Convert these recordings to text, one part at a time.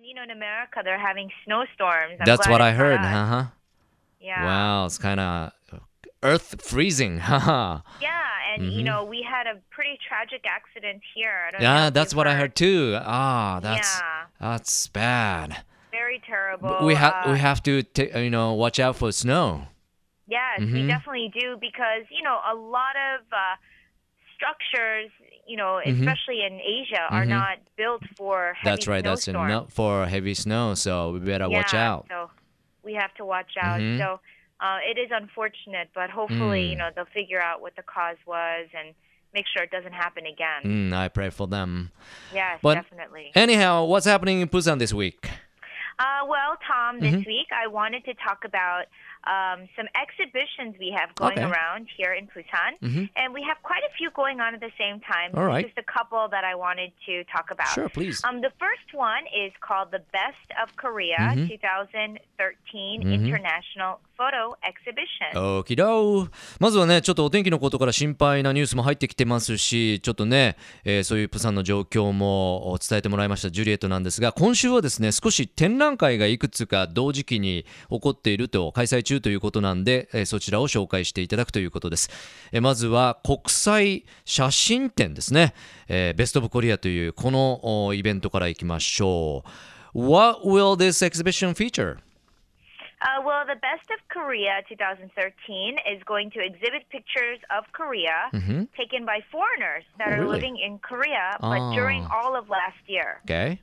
And you know, in America, they're having snowstorms. I'm That's what I heard. Uh-huh. Yeah. Wow, it's kind of earth freezing. Haha. Yeah, and you know, we had a pretty tragic accident here. I don't yeah, that's what I heard too. Ah, that's Yeah. that's bad. Very terrible. But we have uh, we have to ta- you know watch out for snow. Yes, Mhm. we definitely do because you know a lot of uh, structures, you know, Mhm. especially in Asia, are Mhm. not built for heavy That's right. That's enough for heavy snow, so we better watch yeah, out. So we have to watch out. Mhm. So uh, it is unfortunate, but hopefully, Mm. you know, they'll figure out what the cause was and make sure it doesn't happen again. Mm, I pray for them. Yes, But- definitely. Anyhow, what's happening in Busan this week? Uh, well, Tom, this Mhm. week I wanted to talk about um, some exhibitions we have going Okay. around here in Busan. Mhm. And we have quite a few going on at the same time. All right. Just a couple that I wanted to talk about. Sure, please. Um, the first one is called the Best of Korea Mhm. 2013 Mhm. International Photo Exhibition. オーキドーまずはねちょっとお天気のことから心配なニュースも入ってきてますしちょっとね、えーそういうプサンの状況も伝えてもらいましたジュリエットなんですが今週はですね少し展覧会がいくつか同時期に起こっていると開催中ということなんで、えーそちらを紹介していただくということです、えーまずは国際写真展ですね、えーベストオブコリアというこのイベントからいきましょう What will this exhibition feature? Uh, well, the Best of Korea 2013 is going to exhibit pictures of Korea Mhm. taken by foreigners that Oh, are really? living in Korea, but Ah. during all of last year. Okay.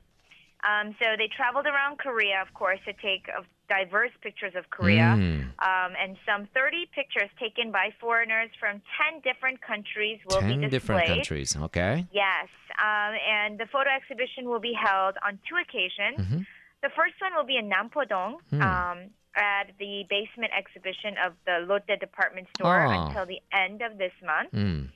Um, so they traveled around Korea, of course, to take uh, diverse pictures of Korea. Mm. Um, and some 30 pictures taken by foreigners from 10 different countries will be 10 displayed. different countries. Okay. Yes, um, and the photo exhibition will be held on two occasions. Mhm. The first one will be in Nampodong Hmm. um, at the basement exhibition of the Lotte department store Ah. until the end of this month. Mm.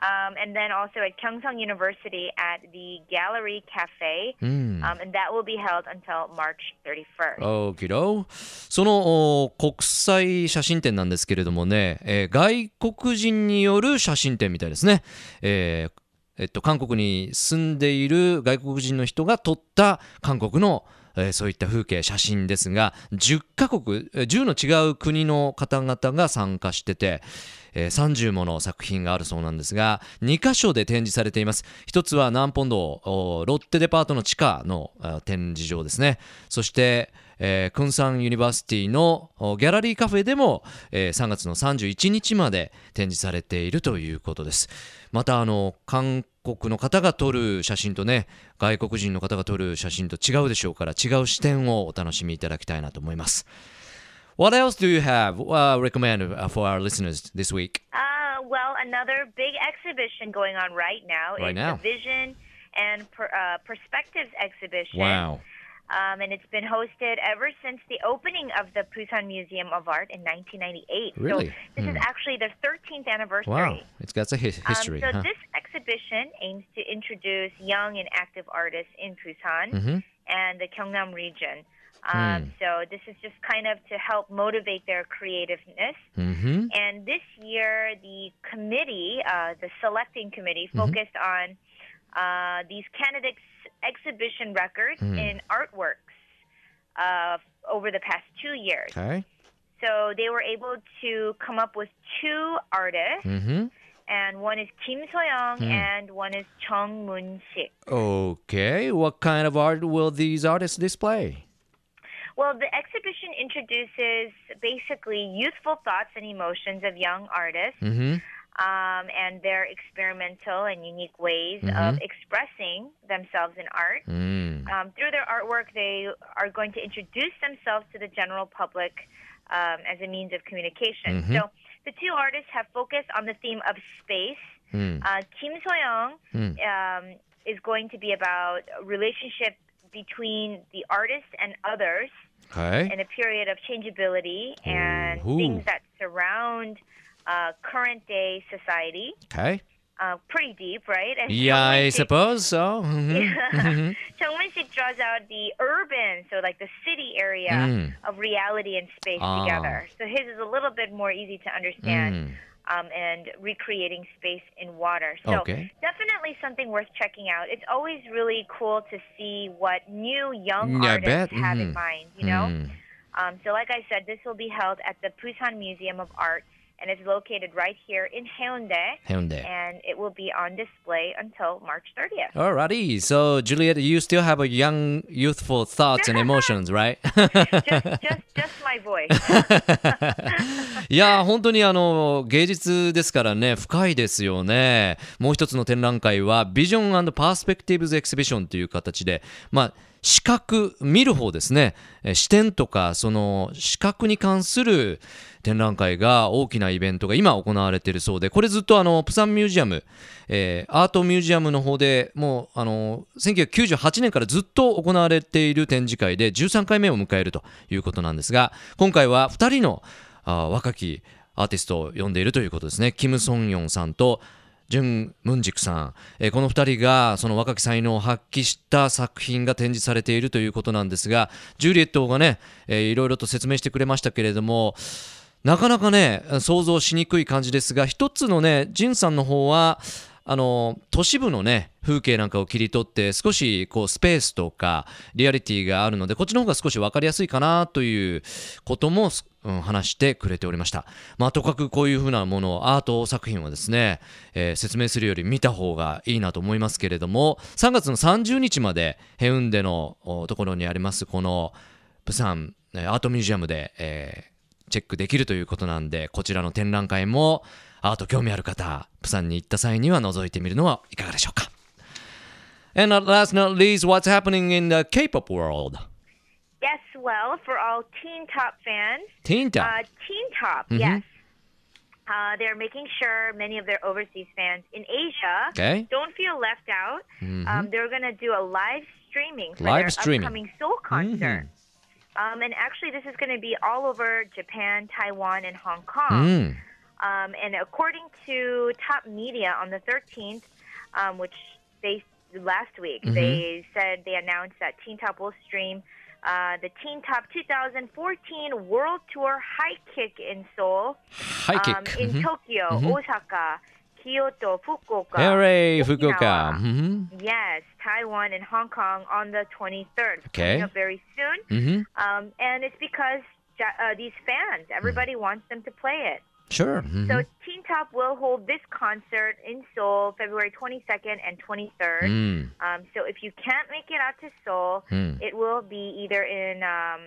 Um, and then also at Gyeongsang University at the Gallery Cafe, Mm. um, and that will be held until March 31st. オーキドそのお国際写真展なんですけれどもね、えー外国人による写真展みたいですね、えーえっと、韓国に住んでいる外国人の人が撮った韓国の、えーそういった風景写真ですが10カ国10の違う国の方々が参加してて、えー30もの作品があるそうなんですが2箇所で展示されています。一つは南本道ロッテデパートの地下の展示場ですね。そして、えークンサンユニバーシティのギャラリーカフェでも、えー3月の31日まで展示されているということです。またあの国の方が撮る写真とね外国人の方が撮る写真と違うでしょうから違う視点をお楽しみいただきたいなと思います What else do you have uh, recommend uh, for our listeners this week? Uh, well, another big exhibition going on right now Right is now. the Vision and per, uh, Perspectives exhibition. Wow. Um, and it's been hosted ever since the opening of the Busan Museum of Art in 1998. Really? So this is Hmm. actually the 13th anniversary. Wow. It's got a his- history. Um, so huh? this exhibition aims to introduce young and active artists in Busan Mhm. and the Gyeongnam region. Um, Hmm. So this is just kind of to help motivate their creativeness. Mhm. And this year, the committee, uh, the selecting committee, Mm-hmm. focused on uh, these candidates' exhibition records Mm. in artworks uh, over the past two years. Okay. So they were able to come up with two artists, Mhm. And one is Kim So-young Mm. and one is Chung Moon-sik. Okay. What kind of art will these artists display? Well, the exhibition introduces basically youthful thoughts and emotions of young artists. Mhm. um, and their experimental and unique ways of Mhm. expressing themselves in art. Mm. Um, through their artwork, they are going to introduce themselves to the general public um, as a means of communication. Mhm. So the two artists have focused on the theme of space. Mm. Uh, Kim So-young Mm. um, is going to be about a relationship between the artist and others Okay. in a period of changeability and Ooh. things that surround uh, current day society. Okay. Uh, pretty deep, right? And Yeah, I suppose so. Mhm. Mhm. Chung Sik draws out the urban, so like the city area Mm. of reality and space Ah. together. So his is a little bit more easy to understand. Mm. um, and recreating space in water. So Okay. definitely something worth checking out. It's always really cool to see what new young Yeah, artists bet. have in Mhm. mind. You know. Mm. Um, so, like I said, this will be held at the Busan Museum of Art, and it's located right here in Haeundae, へんで。 and it will be on display until March 30th. Alrighty, so Juliet, you still have a young, youthful thoughts and emotions, right? just, just, just my voice. いやー本当にあの芸術ですからね深いですよねもう一つの展覧会はビジョンパースペクティブズエキシビションという形でまあ 視覚見る方ですね視点とかその視覚に関する展覧会が大きなイベントが今行われているそうでこれずっとあのプサンミュージアム、えーアートミュージアムの方でもうあの1998年からずっと行われている展示会で13回目を迎えるということなんですが今回は2人のあ若きアーティストを呼んでいるということですね。キム・ソンヨンさんとジュン・ムンジクさん、えーこの2人がその若き才能を発揮した作品が展示されているということなんですがジュリエットがね、えーいろいろと説明してくれましたけれどもなかなかね想像しにくい感じですが一つのねジンさんの方はあの都市部のね風景なんかを切り取って少しこうスペースとかリアリティがあるのでこっちの方が少し分かりやすいかなということも、うん話してくれておりました、まあ、とかくこういうふうなものアート作品はですね、えー説明するより見た方がいいなと思いますけれども3月の30日までヘウンデのところにありますこのプサンアートミュージアムで、えーチェックできるということなんでこちらの展覧会もアート興味ある方プサンに行った際には覗いてみるのはいかがでしょうか And last not least, what's happening in the K-pop world? yes, well, for all Teen Top fans, Teen Top. Uh, Teen Top, yes. Uh, they're making sure many of their overseas fans in Asia Okay. don't feel left out. Um, they're going to do a live streaming for Live their streaming. upcoming Seoul concert. Um, and actually, this is going to be all over Japan, Taiwan, and Hong Kong. Mm. Um, and according to Top Media on the 13th, um, which they last week, they said they announced that Teen Top will stream uh, the Teen Top 2014 World Tour High Kick in Seoul, High um, kick. in Mhm. Tokyo, Osaka, Kyoto, Fukuoka. Hooray. Fukuoka. Mhm. Yes, Taiwan and Hong Kong on the 23rd. Okay. Coming up very soon. Mhm. Um, and it's because uh, these fans, everybody wants them to play it. Sure. Mhm. So Teen Top will hold this concert in Seoul February 22nd and 23rd. Mm. Um, so if you can't make it out to Seoul, Mm. it will be either in um,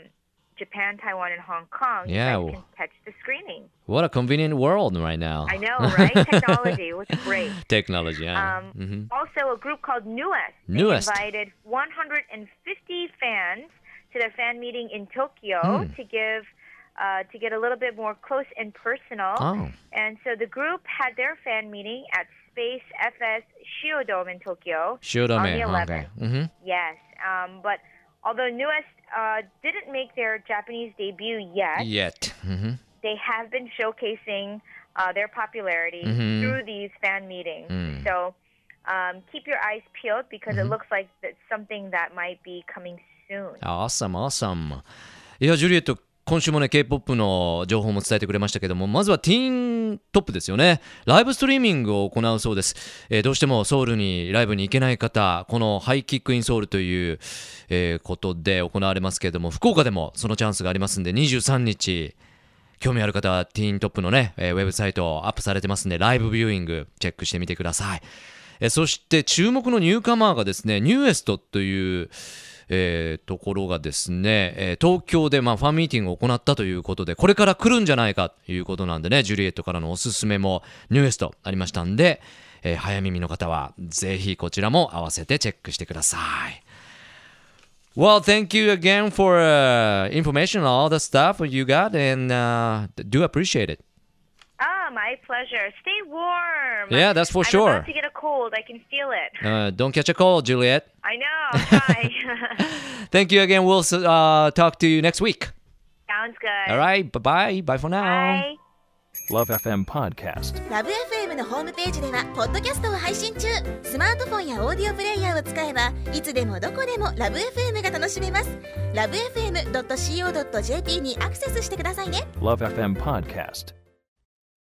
Japan, Taiwan, and Hong Kong. Yeah, You can catch the screening. What a convenient world right now. I know, right? Technology was great. Technology. Yeah. Um, Mhm. Also, a group called NU'EST. NU'EST. invited 150 fans to their fan meeting in Tokyo Hmm. to give uh, to get a little bit more close and personal. Oh. And so the group had their fan meeting at Space FS Shiodome in Tokyo. Shiodome, on the 11th. okay. Mm-hmm. Yes, um, but although NU'EST uh, didn't make their Japanese debut yet, yet mm-hmm. they have been showcasing uh, their popularity mm-hmm. through these fan meetings. Mm. So um, keep your eyes peeled because it looks like that's something that might be coming soon. Awesome, awesome. Yeah, Juliette. 今週もね、K-POP の情報も伝えてくれましたけども、まずはティーントップですよね。ライブストリーミングを行うそうです。えーどうしてもソウルにライブに行けない方、このハイキックインソウルという、えーことで行われますけれども、福岡でもそのチャンスがありますんで、23日、興味ある方はティーントップのね、えーウェブサイトアップされてますんで、ライブビューイングチェックしてみてください。えーそして注目のニューカマーがですね、ニューエストという、えーところがですね、えー東京でまあファンミーティングを行ったということで、これから来るんじゃないかということなんでね、ジュリエットからのおすすめもニューストありましたんで、えー早耳の方はぜひこちらも合わせてチェックしてください。Well, thank you again for uh, information on all the stuff you got, and uh, do appreciate it. Ah, my pleasure. Stay warm. Yeah, that's for I'm sure. about to get a cold. I can feel it. Uh, don't catch a cold, Juliet. I know. I'll Try. Thank you again. We'll uh, talk to you next week. Sounds good. All right, bye bye. Bye for now. Bye. Love FM Podcast. ラブ f m のホームページではポッドキャストを配信中スマートフォンやオーディオプレイヤーを使えばいつでもどこでもラブ f m が楽しめますラブ FM.co.jp にアクセスしてくださいね Love FM Podcast.